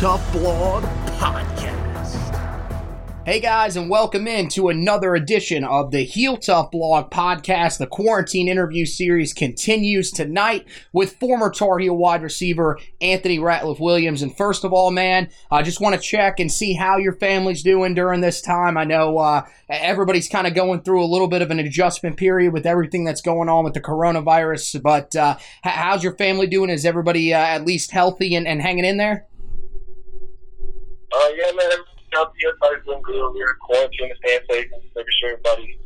Tough Blog Podcast. Hey guys, and welcome in to another edition of the Heel Tough Blog Podcast. The quarantine interview series continues tonight with former Tar Heel wide receiver Anthony Ratliff Williams. And first of all, man, I just want to check and see how your family's doing during this time. I know uh, everybody's kind of going through a little bit of an adjustment period with everything that's going on with the coronavirus. But uh, how's your family doing? Is everybody uh, at least healthy and, and hanging in there? Uh, yeah, man, everybody's healthy. Everybody's doing good. We're in quarantine and staying safe making sure everybody,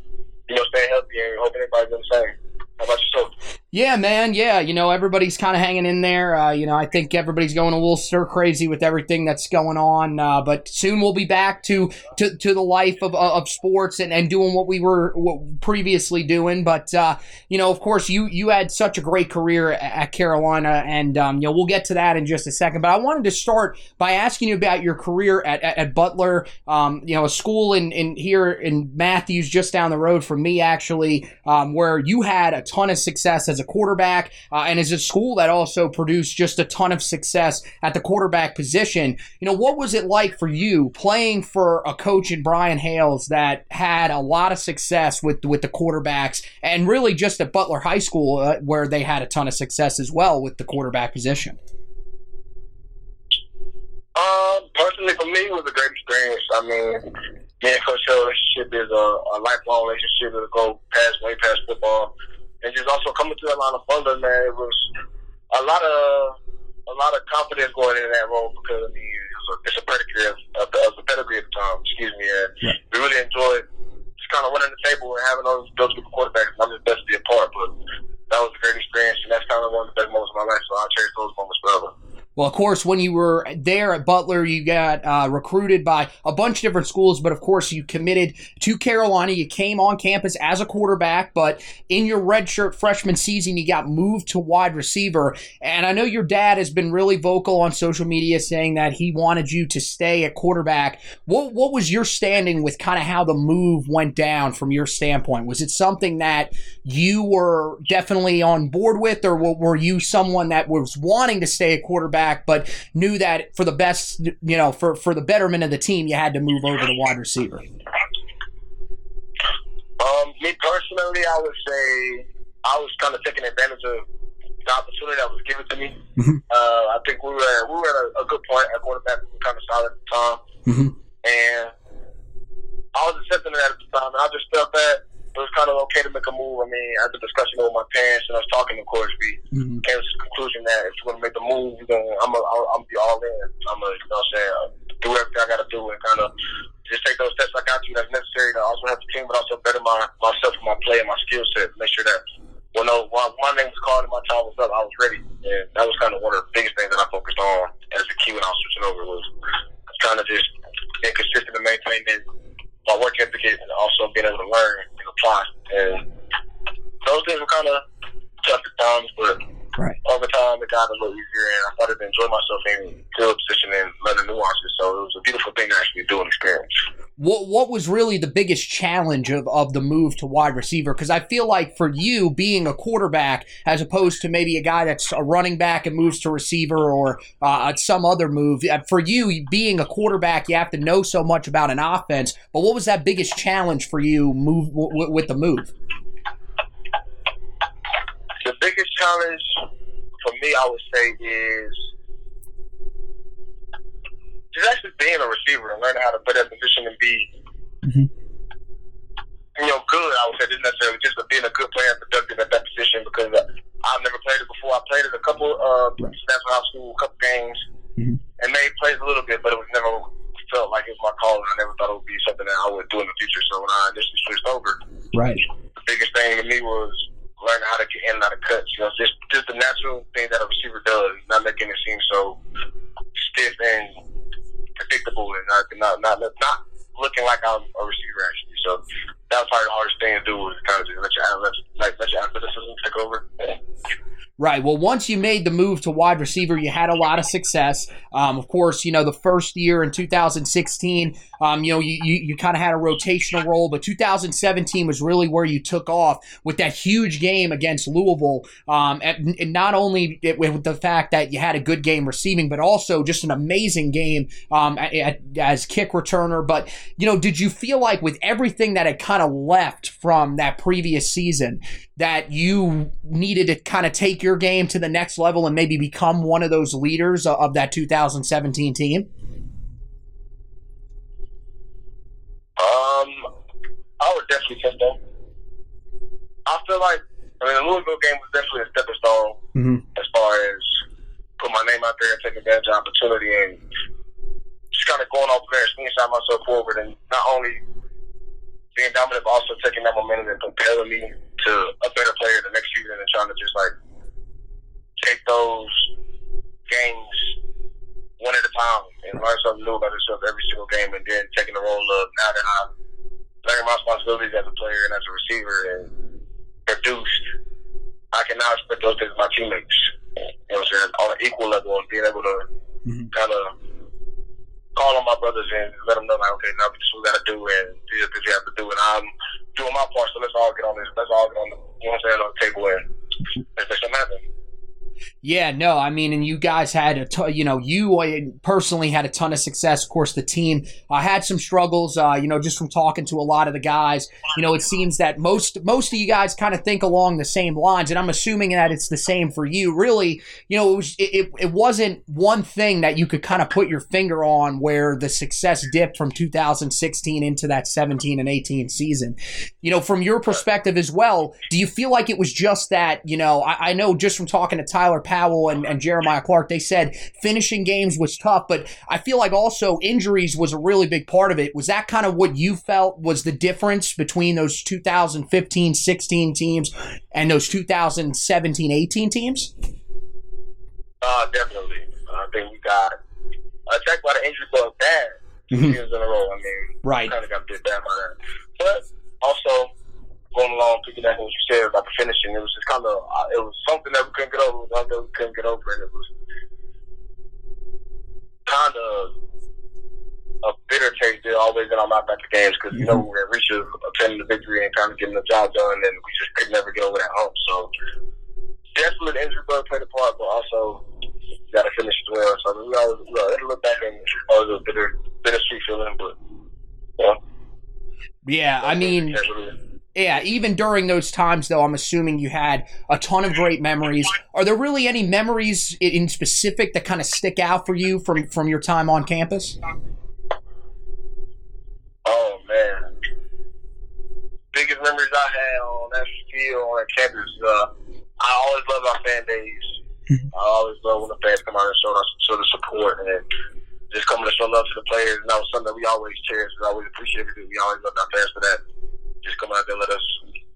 you know, staying healthy and hoping everybody's doing the same. How about yourself? Yeah, man. Yeah, you know everybody's kind of hanging in there. Uh, you know, I think everybody's going a little stir crazy with everything that's going on. Uh, but soon we'll be back to to, to the life of, of sports and, and doing what we were previously doing. But uh, you know, of course, you you had such a great career at, at Carolina, and um, you know we'll get to that in just a second. But I wanted to start by asking you about your career at, at, at Butler. Um, you know, a school in, in here in Matthews, just down the road from me, actually, um, where you had a ton of success as a quarterback, uh, and is a school that also produced just a ton of success at the quarterback position. You know, what was it like for you playing for a coach in Brian Hales that had a lot of success with with the quarterbacks, and really just at Butler High School uh, where they had a ton of success as well with the quarterback position? Um, personally, for me, it was a great experience. I mean, me and Coach Hill relationship is a, a lifelong relationship that go past, way past football. And just also coming to Atlanta Thunder, man, it was a lot of a lot of confidence going into that role because I mean it's a, it's a pedigree of, of, the, of the pedigree at the time. Excuse me, and Yeah. we really enjoyed just kind of running the table and having those those group of quarterbacks. And I'm just best to be a part, but that was a great experience, and that's kind of one of the best moments of my life. So I'll cherish those moments forever. Well, of course, when you were there at Butler, you got uh, recruited by a bunch of different schools, but of course, you committed to Carolina. You came on campus as a quarterback, but in your redshirt freshman season, you got moved to wide receiver. And I know your dad has been really vocal on social media saying that he wanted you to stay at quarterback. What, what was your standing with kind of how the move went down from your standpoint? Was it something that you were definitely on board with, or were you someone that was wanting to stay a quarterback but knew that for the best, you know, for, for the betterment of the team, you had to move over to wide receiver? Um, me personally, I would say I was kind of taking advantage of the opportunity that was given to me. Mhm. Uh, I think we were we were at a, a good point at quarterback. We were kind of solid at the time, Mhm. and I was accepting that at the time. And I just felt that it was kind of okay to make a move. I mean, i after discussion with my parents and I was talking, of course, we Mhm. came to the conclusion that if we're gonna make the move, then I'm gonna I'm be all in. I'm gonna you know what I'm saying uh, do everything I gotta do and kind of just take those steps I got to that's necessary to also help the team, but also better my myself and my play and my skill set. Make sure that when no when my name was called and my time was up, I was ready. And that was kind of one of the biggest things that I focused on as a key when I was switching over was trying to just being consistent and maintaining my work ethic and also being able to learn and apply. And those those things were kind of tough at times, but Right. over time it got a little easier, and I started to enjoy myself in field position and learning nuances. So it was a beautiful thing to actually do and experience. What what was really the biggest challenge of, of the move to wide receiver? Because I feel like for you being a quarterback as opposed to maybe a guy that's a running back and moves to receiver or uh, some other move, uh, for you being a quarterback, you have to know so much about an offense. But what was that biggest challenge for you move w- with the move? The biggest challenge for me, I would say, is just actually being a receiver and learning how to play that position and be, Mhm. you know, good. I would say, not necessarily just being a good player and productive at that position because uh, I've never played it before. I played it a couple uh, Right. snaps in high school, a couple games, Mhm. and made plays a little bit, but it was never felt like it was my calling. I never thought it would be something that I would do in the future. So when I initially switched over, Right. the biggest thing to me was learning how to get in and out of cuts. You know, just just the natural thing that a receiver does, not making it seem so stiff and predictable, and not not not, not looking like I'm a receiver actually. So that was probably the hardest thing to do was kind of just let your let, like let your athleticism take over. Right. Well, once you made the move to wide receiver, you had a lot of success. Um, of course, you know the first year in 2016, um, you know you, you, you kind of had a rotational role, but 2017 was really where you took off with that huge game against Louisville. Um, and, and not only it, with the fact that you had a good game receiving, but also just an amazing game um, at, at, as kick returner. But you know, did you feel like with everything that had kind of left from that previous season, that you needed to kind of take your game to the next level and maybe become one of those leaders of that 2017 team? Um, I would definitely take that. I feel like I mean the Louisville game was definitely a stepping stone Mhm. as far as put my name out there and taking advantage of opportunity and just kind of going off there slingshot myself forward and not only being dominant but also taking that momentum and propelling me to a better player the next season and trying to just like take those games one at a time and learn something new about yourself every single game and then taking the role of now that I'm learning my responsibilities as a player and as a receiver and produced, I can now expect those things of my teammates. You know what I'm saying? On an equal level and being able to Mhm. kind of call on my brothers and let them know like, okay, now this is what we got to do and these are things we have to do and I'm doing my part. So let's all get on this. Let's all get on the, you know what I'm saying, on the table and let's make something happen. Yeah, no, I mean, and you guys had a, t- you know, you uh, personally had a ton of success. Of course, the team uh, had some struggles. Uh, you know, just from talking to a lot of the guys, you know, it seems that most most of you guys kind of think along the same lines, and I'm assuming that it's the same for you. Really, you know, it was it, it, wasn't one thing that you could kind of put your finger on where the success dipped from 2016 into that 17 and 18 season. You know, from your perspective as well, do you feel like it was just that? You know, I, I know just from talking to Tyler Powell and, and Jeremiah Clark, they said finishing games was tough, but I feel like also injuries was a really big part of it. Was that kind of what you felt was the difference between those 2015 16 teams and those 2017 18 teams? Uh, definitely. I think we got attacked by the injury bug bad two Mhm. years in a row. I mean, Right. kind of got bit bad by that. But also, going along, piggybacking what you said about the finishing, it was just kind of, uh, it was something that we couldn't get over. It was something that we couldn't get over, and it was kind of a bitter taste that always in our mouth after games because you know we were reaching obtaining the victory and kind of getting the job done, and we just could never get over that hump. So definitely the injury bug played a part, but also you got to finish as well. So we always, we always look back and it's always a bitter, bittersweet feeling, but yeah. Yeah, I mean, yeah, even during those times, though, I'm assuming you had a ton of great memories. Are there really any memories in specific that kind of stick out for you from from your time on campus? Oh man, biggest memories I had on that field on that campus. Uh, I always loved our fan days. I always love when the fans come out and show us show the support and just coming to show love to the players. And that was something that we always cherished. We always appreciated it. We always loved our fans for that. Just come out there, and let us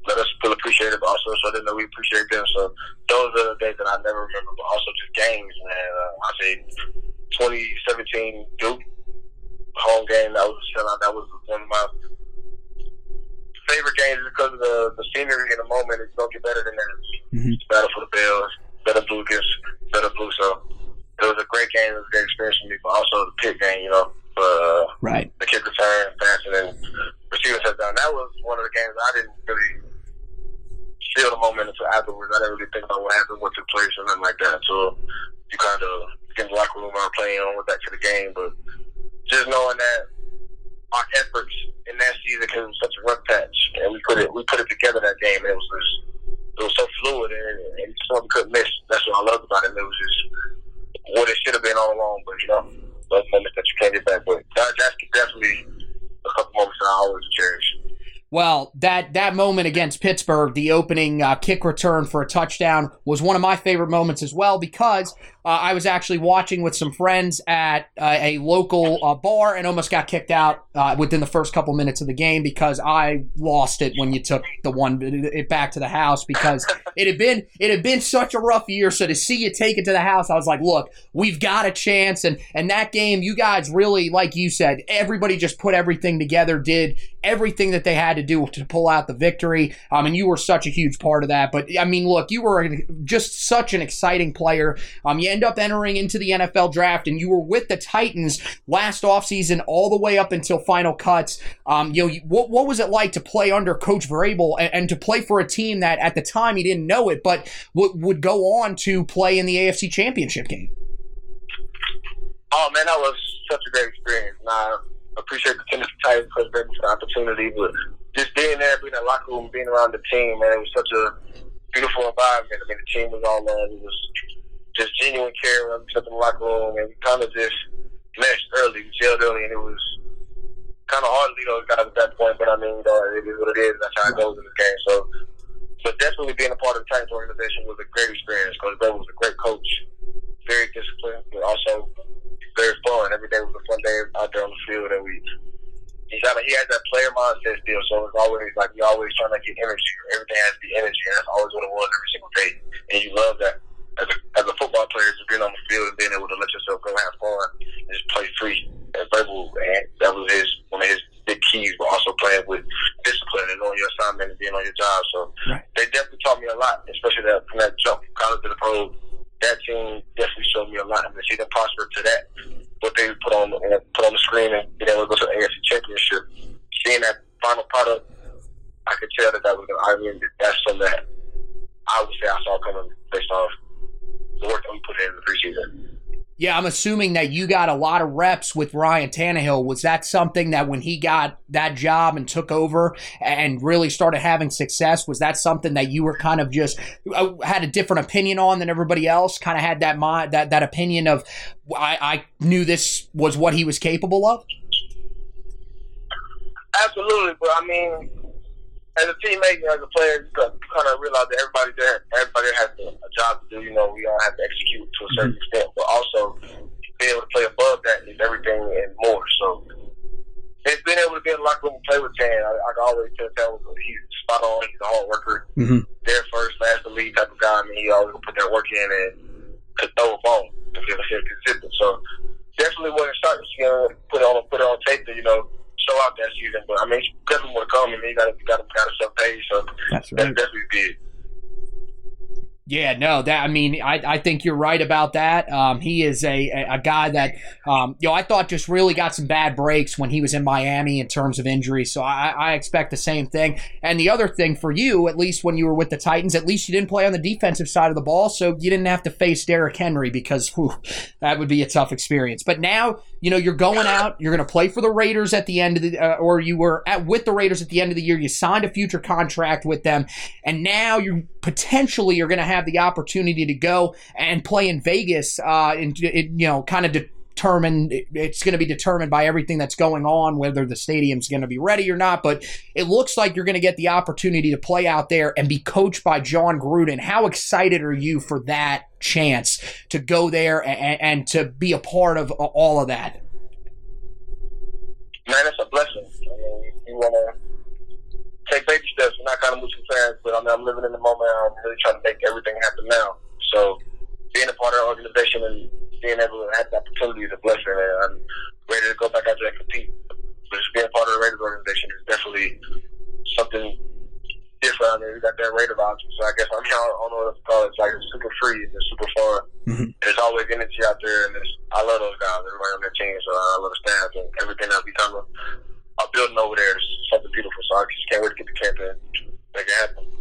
let us feel appreciated, but also so they know we appreciate them. So those are the days that I never remember. But also just games, man. Uh, I say 2017 Duke home game. That was a sellout. That was one of my favorite games because of the the scenery in the moment. It's gonna get better than that. Mhm. It's better for the Bills, better blue against better blue. So it was a great game. It was a great experience for me, but also the Pitt game. You know, for uh, Right. the kick return, passing, and receiving touchdown. That was one of the games I didn't really feel the moment until afterwards. I didn't really think about what happened, what took place, or nothing like that. So you kind of in the locker room and playing on, went back to the game. But just knowing that our efforts in that season, because it was such a rough patch, and we put it we put it together that game. It was just it was so fluid and, and something couldn't miss. That's what I loved about it. It was just what it should have been all along. But you know, those moments that you can't get back. But that, that's definitely a couple moments that I always cherish. Well, that that moment against Pittsburgh, the opening uh, kick return for a touchdown, was one of my favorite moments as well because I was actually watching with some friends at uh, a local uh, bar and almost got kicked out uh, within the first couple minutes of the game because I lost it when you took the one it back to the house because it had been it had been such a rough year. So to see you take it to the house, I was like, look, we've got a chance. And and that game, you guys really, like you said, everybody just put everything together, did everything that they had to do to pull out the victory. Um, and you were such a huge part of that. But I mean, look, you were just such an exciting player. Um, you end up entering into the NFL draft, and you were with the Titans last offseason all the way up until final cuts. Um, you know, what what was it like to play under Coach Vrabel and, and to play for a team that at the time he didn't know it, but would would go on to play in the AFC Championship game? Oh man, that was such a great experience. And I appreciate the Tennessee Titans for the opportunity, but just being there, being in the locker room, being around the team, man, it was such a beautiful environment. I mean, the team was all love. It was just genuine care when we stepped in the locker room, and we kind of just meshed early, we gelled early, and it was kind of hard to lead those guys at that point. But I mean, you know, it is what it is. That's how it goes in this game. So, but definitely being a part of the Titans organization was a great experience. Coach Baby was a great coach, very disciplined, but also very fun. Every day was a fun day out there on the field, and we. He got he has that player mindset still, so it's always like you're always trying to get energy. Everything has to be energy, and that's always what it was every single day. And you love that as a as a football player, just being on the field and being able to let yourself go have fun and just play free. And Vrabel, and that was his one of his big keys, but also playing with discipline and knowing your assignment and being on your job. So Right. they definitely taught me a lot, especially that from that jump from college to the pro. That team definitely showed me a lot, and to see them prosper to that, what they put on uh, put on the screen and being able to go to the AFC Championship, seeing that final product, I could tell that that was. I mean, that's something that I would say I saw coming based off the work that we put in the preseason. Yeah, I'm assuming that you got a lot of reps with Ryan Tannehill. Was that something that when he got that job and took over and really started having success, was that something that you were kind of just uh, had a different opinion on than everybody else? Kind of had that mind, that that opinion of I, I knew this was what he was capable of. Absolutely, but I mean, as a teammate, you as a player, you kind of realize that everybody there, everybody has a, a job to do. You know, we all have to execute to a certain extent, but also being able to play above that is everything and more. So it's being able to be in the locker room and play with Tan. I, I can always tell that he's spot on. He's a hard worker. Mhm. There first, last the lead type of guy. I mean, he always put that work in and could throw a ball if he was consistent. So definitely wasn't starting to put it on put it on tape to you know show out that season. But I mean, it's definitely more to come. and he gotta, got got himself paid. So That's that's definitely big. Yeah, no, that I mean, I, I think you're right about that. Um, he is a, a, a guy that, um, you know, I thought just really got some bad breaks when he was in Miami in terms of injuries. So I, I expect the same thing. And the other thing for you, at least when you were with the Titans, at least you didn't play on the defensive side of the ball, so you didn't have to face Derrick Henry because whew, that would be a tough experience. But now, you know, you're going out, you're going to play for the Raiders at the end of the, uh, or you were at with the Raiders at the end of the year. You signed a future contract with them, and now you potentially are going to have the opportunity to go and play in Vegas. Uh, and you know, kind of determined. It's going to be determined by everything that's going on, whether the stadium's going to be ready or not. But it looks like you're going to get the opportunity to play out there and be coached by Jon Gruden. How excited are you for that chance to go there and, and to be a part of all of that? Man, it's a blessing. I mean, you want to take baby steps. We're not kind of moving fast, but I mean, I'm living in the moment. I'm really trying to make everything happen now. So being a part of the organization and being able to have the opportunity is a blessing, and I'm ready to go back out there and compete. But just being a part of the Raiders organization is definitely something I mean, we got that Raider option. So I guess I mean I don't know what to call it. It's like it's super free and it's super fun. Mm-hmm. There's always energy out there, and it's, I love those guys. Everybody on that team, so I love the staff and everything that we kind of are building over there. It's something beautiful. So I just can't wait to get to camp and make it happen.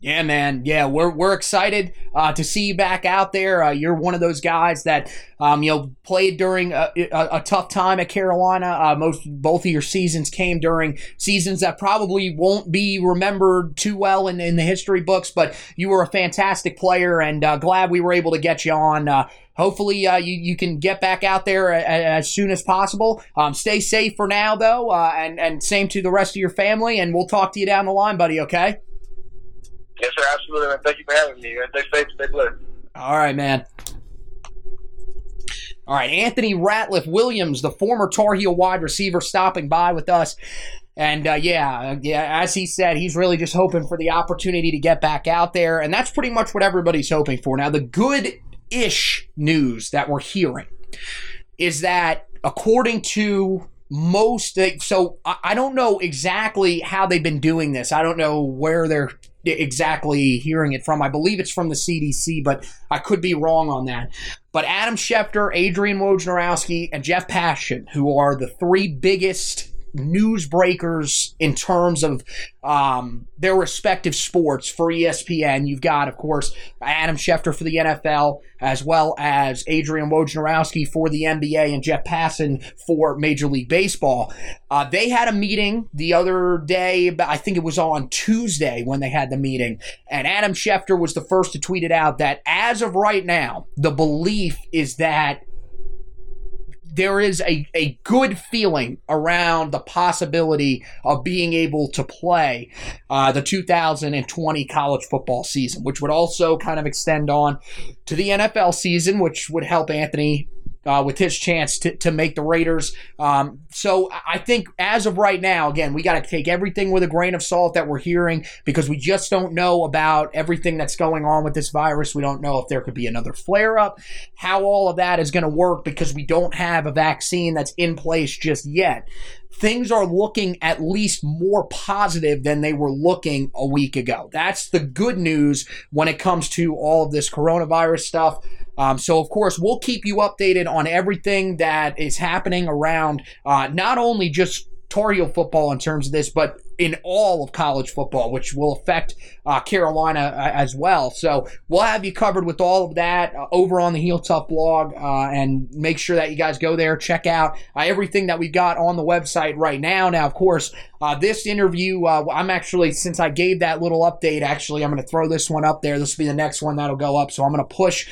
Yeah, man. Yeah, we're we're excited uh, to see you back out there. Uh, you're one of those guys that um, you know played during a, a, a tough time at Carolina. Uh, most both of your seasons came during seasons that probably won't be remembered too well in, in the history books. But you were a fantastic player, and uh, glad we were able to get you on. Uh, hopefully, uh, you you can get back out there as soon as possible. Um, stay safe for now, though, and and same to the rest of your family. And we'll talk to you down the line, buddy. Okay. Absolutely, man. Thank you for having me. Stay safe. Stay blessed. All right, man. All right, Anthony Ratliff Williams, the former Tar Heel wide receiver, stopping by with us. And uh, yeah, yeah, as he said, he's really just hoping for the opportunity to get back out there, and that's pretty much what everybody's hoping for. Now, the good-ish news that we're hearing is that according to most so I don't know exactly how they've been doing this. I don't know where they're exactly hearing it from. I believe it's from the CDC, but I could be wrong on that. But Adam Schefter, Adrian Wojnarowski, and Jeff Passan, who are the three biggest newsbreakers in terms of um, their respective sports for ESPN. You've got, of course, Adam Schefter for the NFL, as well as Adrian Wojnarowski for the NBA and Jeff Passan for Major League Baseball. Uh, they had a meeting the other day, I think it was on Tuesday when they had the meeting, and Adam Schefter was the first to tweet it out that as of right now, the belief is that there is a, a good feeling around the possibility of being able to play uh, the 2020 college football season, which would also kind of extend on to the NFL season, which would help Anthony uh, with his chance to, to make the Raiders. Um, so I think as of right now, again, we got to take everything with a grain of salt that we're hearing because we just don't know about everything that's going on with this virus. We don't know if there could be another flare up, how all of that is going to work because we don't have a vaccine that's in place just yet things are looking at least more positive than they were looking a week ago. That's the good news when it comes to all of this coronavirus stuff. Um, so, of course, we'll keep you updated on everything that is happening around uh, not only just Tar Heel football in terms of this, but in all of college football, which will affect uh, Carolina uh, as well. So we'll have you covered with all of that uh, over on the Heel Tough blog, uh, and make sure that you guys go there, check out uh, everything that we've got on the website right now. Now, of course, uh, this interview, I'm actually since I gave that little update, actually, I'm going to throw this one up there. This will be the next one that'll go up. So I'm going to push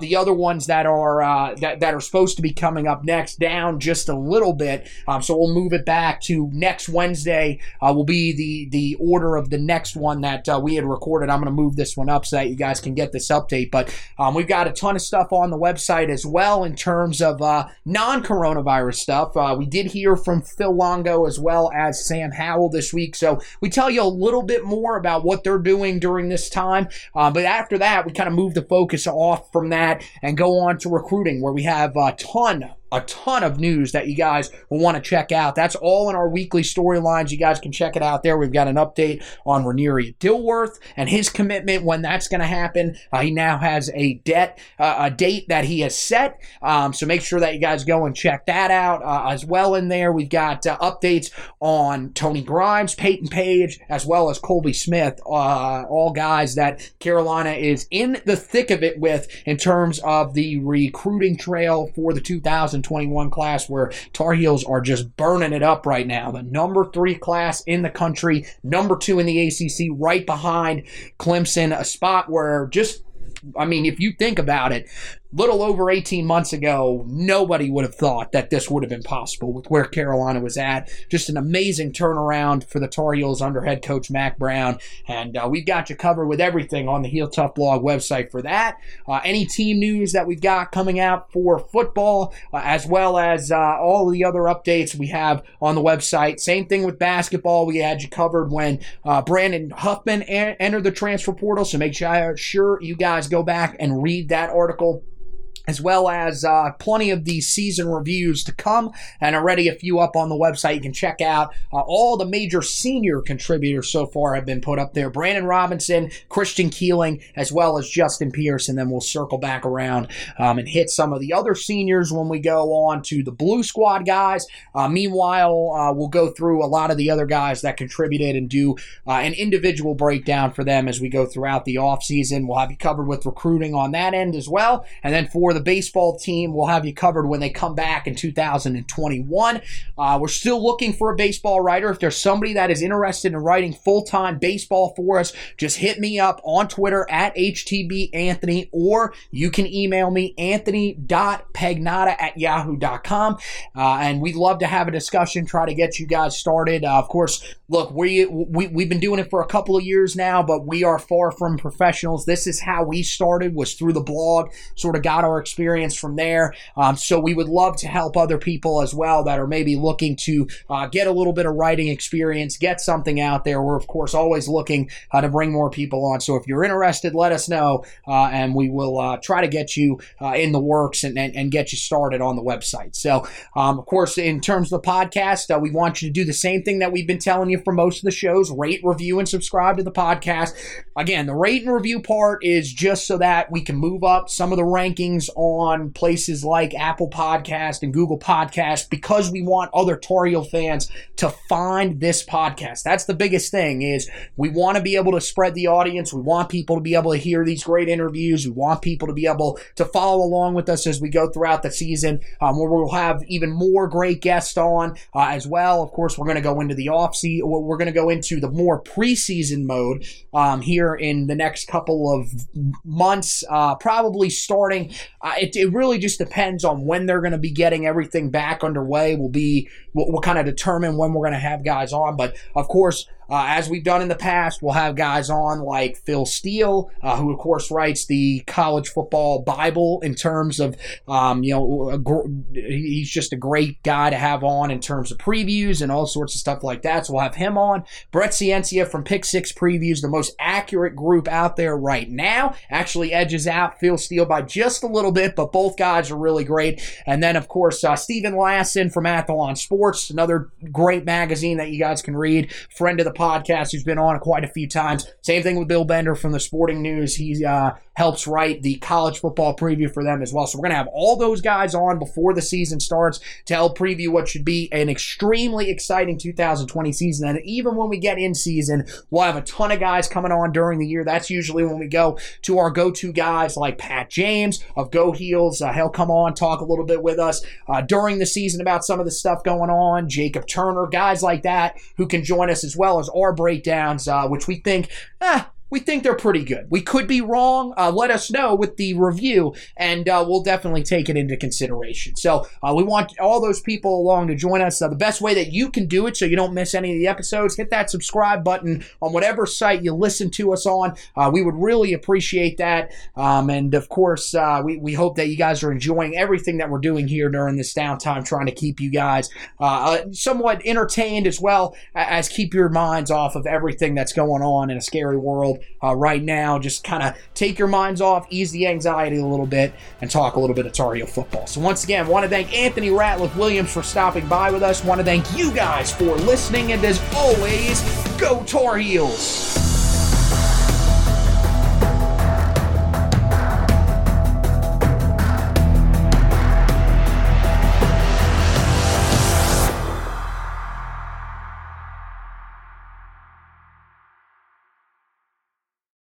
the other ones that are that that are supposed to be coming up next down just a little bit. Um, so we'll move it back to next Wednesday. we'll be the the order of the next one that uh, we had recorded. I'm going to move this one up so that you guys can get this update. But um, we've got a ton of stuff on the website as well in terms of uh, non-coronavirus stuff. Uh, we did hear from Phil Longo as well as Sam Howell this week, so we tell you a little bit more about what they're doing during this time. Uh, but after that, we kind of move the focus off from that and go on to recruiting, where we have a ton a ton of news that you guys will want to check out. That's all in our weekly storylines. You guys can check it out there. We've got an update on Raneiria Dillworth and his commitment when that's going to happen. Uh, he now has a debt, uh, a date that he has set. Um, so make sure that you guys go and check that out uh, as well. In there, we've got uh, updates on Tony Grimes, Peyton Page, as well as Colby Smith. Uh, all guys that Carolina is in the thick of it with in terms of the recruiting trail for the 2000. 2021 class where Tar Heels are just burning it up right now. The number three class in the country, number two in the ACC, right behind Clemson, a spot where just I mean, if you think about it, little over 18 months ago, nobody would have thought that this would have been possible with where Carolina was at. Just an amazing turnaround for the Tar Heels under head coach Mack Brown. And uh, we've got you covered with everything on the Heel Tough blog website for that. Uh, any team news that we've got coming out for football, uh, as well as uh, all the other updates we have on the website. Same thing with basketball. We had you covered when uh, Brandon Huffman a- entered the transfer portal. So make sure you guys go back and read that article as well as uh, plenty of these season reviews to come, and already a few up on the website. You can check out uh, all the major senior contributors so far have been put up there. Brandon Robinson, Christian Keeling, as well as Justin Pierce, and then we'll circle back around um, and hit some of the other seniors when we go on to the Blue Squad guys. Uh, meanwhile, uh, we'll go through a lot of the other guys that contributed and do uh, an individual breakdown for them as we go throughout the offseason. We'll have you covered with recruiting on that end as well, and then for the baseball team. We'll have you covered when they come back in 2021. Uh, we're still looking for a baseball writer. If there's somebody that is interested in writing full time baseball for us, just hit me up on Twitter at HTB Anthony, or you can email me anthony.pagnotta at yahoo.com. Uh, and we'd love to have a discussion, try to get you guys started. Uh, of course, look, we, we, we've been doing it for a couple of years now, but we are far from professionals. This is how we started, was through the blog, sort of got our experience from there. Um, so we would love to help other people as well that are maybe looking to uh, get a little bit of writing experience, get something out there. We're, of course, always looking uh, to bring more people on. So if you're interested, let us know, uh, and we will uh, try to get you uh, in the works and, and, and, get you started on the website. So, um, of course, in terms of the podcast, uh, we want you to do the same thing that we've been telling you for most of the shows rate, review, and subscribe to the podcast. Again, the rate and review part is just so that we can move up some of the rankings on places like Apple Podcast and Google Podcast because we want other Tar Heel fans to find this podcast. That's the biggest thing is we want to be able to spread the audience. We want people to be able to hear these great interviews. We want people to be able to follow along with us as we go throughout the season, um, where we'll have even more great guests on uh, as well. Of course, we're going to go into the off season. We're going to go into the more preseason mode um, here in the next couple of months, uh, probably starting. Uh, it, it really just depends on when they're going to be getting everything back underway. Will be we'll, we'll kind of determine when we're going to have guys on. But of course, uh, as we've done in the past, we'll have guys on like Phil Steele, uh, who of course writes the college football Bible in terms of, um, you know, gr- he's just a great guy to have on in terms of previews and all sorts of stuff like that. So we'll have him on. Brett Ciancia from Pick Six Previews, the most accurate group out there right now, actually edges out Phil Steele by just a little bit, but both guys are really great. And then of course uh, Steven Lassan from Athlon Sports, another great magazine that you guys can read, friend of the podcast who's been on quite a few times. Same thing with Bill Bender from the Sporting News. He uh, helps write the college football preview for them as well. So we're going to have all those guys on before the season starts to help preview what should be an extremely exciting 2020 season. And even when we get in season, we'll have a ton of guys coming on during the year. That's usually when we go to our go to guys like Pat James of Go Heels. Uh, he'll come on, talk a little bit with us uh, during the season about some of the stuff going on. Jacob Turner, guys like that who can join us as well as our breakdowns, uh, which we think, eh, we think they're pretty good. We could be wrong. Uh, let us know with the review, and uh, we'll definitely take it into consideration. So uh, we want all those people along to join us. Uh, the best way that you can do it, so you don't miss any of the episodes, hit that subscribe button on whatever site you listen to us on. Uh, we would really appreciate that. Um, and of course, uh, we we hope that you guys are enjoying everything that we're doing here during this downtime, trying to keep you guys somewhat entertained as well as keep your minds off of everything that's going on in a scary world uh, right now. Just kind of take your minds off, ease the anxiety a little bit, and talk a little bit of Tar Heel football. So once again, want to thank Anthony Ratliff Williams for stopping by with us. Want to thank you guys for listening, and as always, go Tar Heels!